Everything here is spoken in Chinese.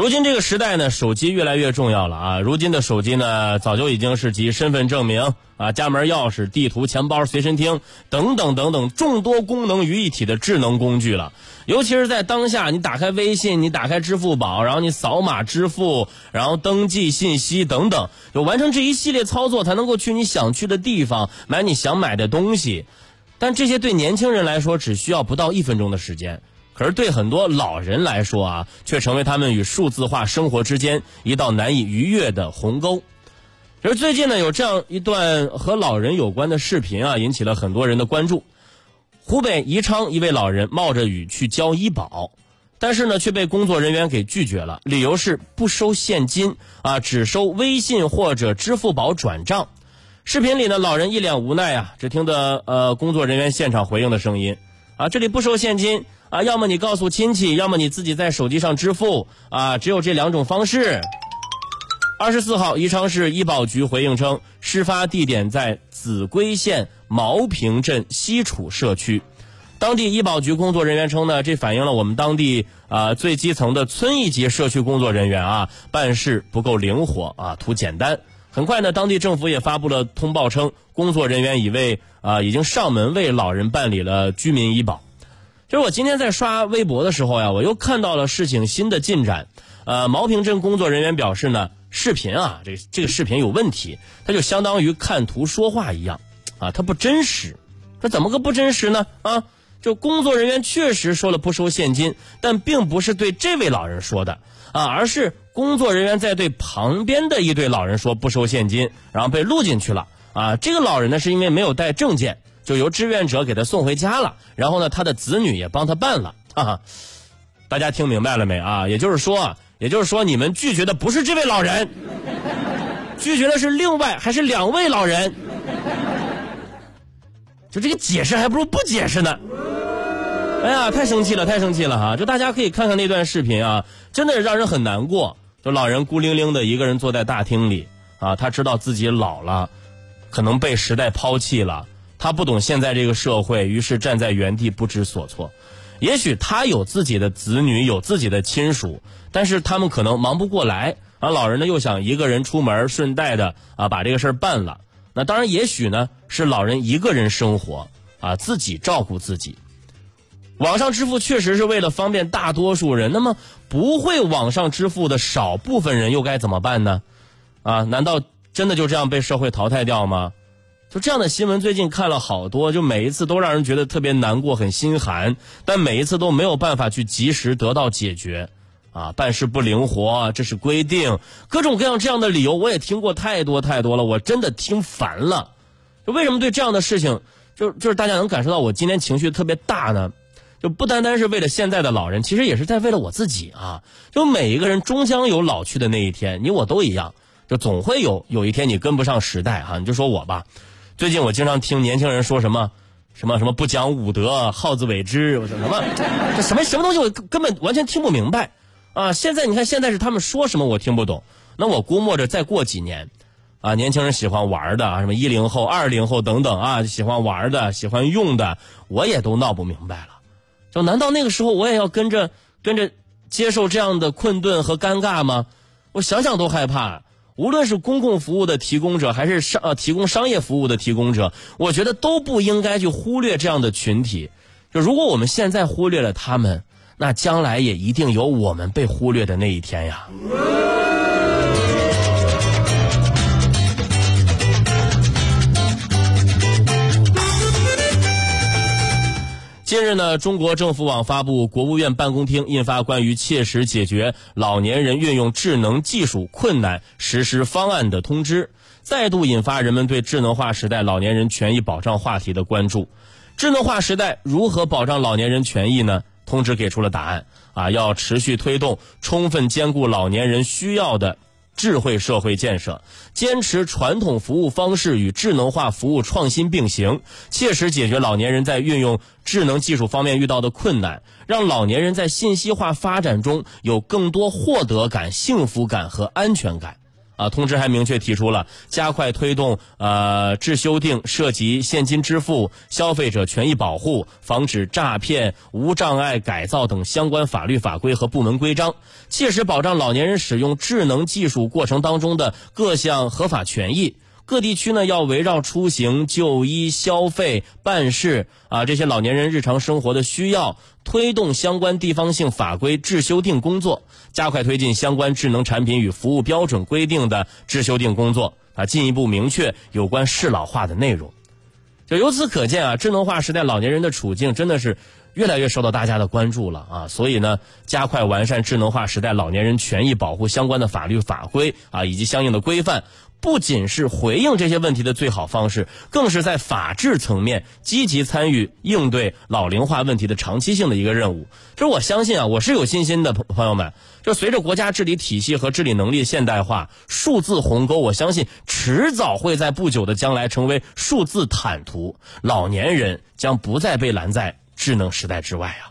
如今这个时代呢，手机越来越重要了啊！如今的手机呢，早就已经是集身份证明啊、家门钥匙、地图、钱包、随身听等等等等众多功能于一体的智能工具了。尤其是在当下，你打开微信，你打开支付宝，然后你扫码支付，然后登记信息等等，就完成这一系列操作，才能够去你想去的地方买你想买的东西。但这些对年轻人来说，只需要不到一分钟的时间。可是对很多老人来说啊，却成为他们与数字化生活之间一道难以逾越的鸿沟。其实最近呢，有这样一段和老人有关的视频啊，引起了很多人的关注。湖北宜昌一位老人冒着雨去交医保，但是呢，却被工作人员给拒绝了，理由是不收现金啊，只收微信或者支付宝转账。视频里呢，老人一脸无奈啊，只听得呃工作人员现场回应的声音啊，这里不收现金。啊，要么你告诉亲戚，要么你自己在手机上支付啊，只有这两种方式。二十四号，宜昌市医保局回应称，事发地点在秭归县茅坪镇西楚社区。当地医保局工作人员称呢，这反映了我们当地啊最基层的村一级社区工作人员啊办事不够灵活啊，图简单。很快呢，当地政府也发布了通报称，工作人员已为啊已经上门为老人办理了居民医保。就是我今天在刷微博的时候呀，我又看到了事情新的进展。呃，毛坪镇工作人员表示呢，视频啊，这这个视频有问题，它就相当于看图说话一样，啊，它不真实。这怎么个不真实呢？啊，就工作人员确实说了不收现金，但并不是对这位老人说的啊，而是工作人员在对旁边的一对老人说不收现金，然后被录进去了。啊，这个老人呢是因为没有带证件。就由志愿者给他送回家了，然后呢，他的子女也帮他办了。哈哈，大家听明白了没啊？也就是说，也就是说，你们拒绝的不是这位老人，拒绝的是另外还是两位老人。就这个解释还不如不解释呢。哎呀，太生气了，太生气了哈！就大家可以看看那段视频啊，真的让人很难过。就老人孤零零的一个人坐在大厅里啊，他知道自己老了，可能被时代抛弃了。他不懂现在这个社会，于是站在原地不知所措。也许他有自己的子女，有自己的亲属，但是他们可能忙不过来。而老人呢，又想一个人出门，顺带的啊把这个事儿办了。那当然，也许呢是老人一个人生活啊，自己照顾自己。网上支付确实是为了方便大多数人，那么不会网上支付的少部分人又该怎么办呢？啊，难道真的就这样被社会淘汰掉吗？就这样的新闻最近看了好多，就每一次都让人觉得特别难过、很心寒，但每一次都没有办法去及时得到解决，啊，办事不灵活，这是规定，各种各样这样的理由我也听过太多太多了，我真的听烦了。就为什么对这样的事情，就就是大家能感受到我今天情绪特别大呢？就不单单是为了现在的老人，其实也是在为了我自己啊。就每一个人终将有老去的那一天，你我都一样，就总会有有一天你跟不上时代哈。你就说我吧。最近我经常听年轻人说什么，什么什么不讲武德，好自为之，我说什么，这什么什么东西我根本完全听不明白，啊！现在你看现在是他们说什么我听不懂，那我估摸着再过几年，啊，年轻人喜欢玩的啊，什么一零后、二零后等等啊，喜欢玩的、喜欢用的，我也都闹不明白了。就难道那个时候我也要跟着跟着接受这样的困顿和尴尬吗？我想想都害怕。无论是公共服务的提供者，还是商呃提供商业服务的提供者，我觉得都不应该去忽略这样的群体。就如果我们现在忽略了他们，那将来也一定有我们被忽略的那一天呀。近日呢，中国政府网发布国务院办公厅印发关于切实解决老年人运用智能技术困难实施方案的通知，再度引发人们对智能化时代老年人权益保障话题的关注。智能化时代如何保障老年人权益呢？通知给出了答案啊，要持续推动充分兼顾老年人需要的。智慧社会建设，坚持传统服务方式与智能化服务创新并行，切实解决老年人在运用智能技术方面遇到的困难，让老年人在信息化发展中有更多获得感、幸福感和安全感。啊，通知还明确提出了加快推动呃制修订涉及现金支付、消费者权益保护、防止诈骗、无障碍改造等相关法律法规和部门规章，切实保障老年人使用智能技术过程当中的各项合法权益。各地区呢要围绕出行、就医、消费、办事啊这些老年人日常生活的需要，推动相关地方性法规制修订工作，加快推进相关智能产品与服务标准规定的制修订工作啊，进一步明确有关适老化的内容。就由此可见啊，智能化时代老年人的处境真的是越来越受到大家的关注了啊！所以呢，加快完善智能化时代老年人权益保护相关的法律法规啊，以及相应的规范。不仅是回应这些问题的最好方式，更是在法治层面积极参与应对老龄化问题的长期性的一个任务。就是我相信啊，我是有信心的，朋朋友们。就随着国家治理体系和治理能力现代化，数字鸿沟，我相信迟早会在不久的将来成为数字坦途，老年人将不再被拦在智能时代之外啊。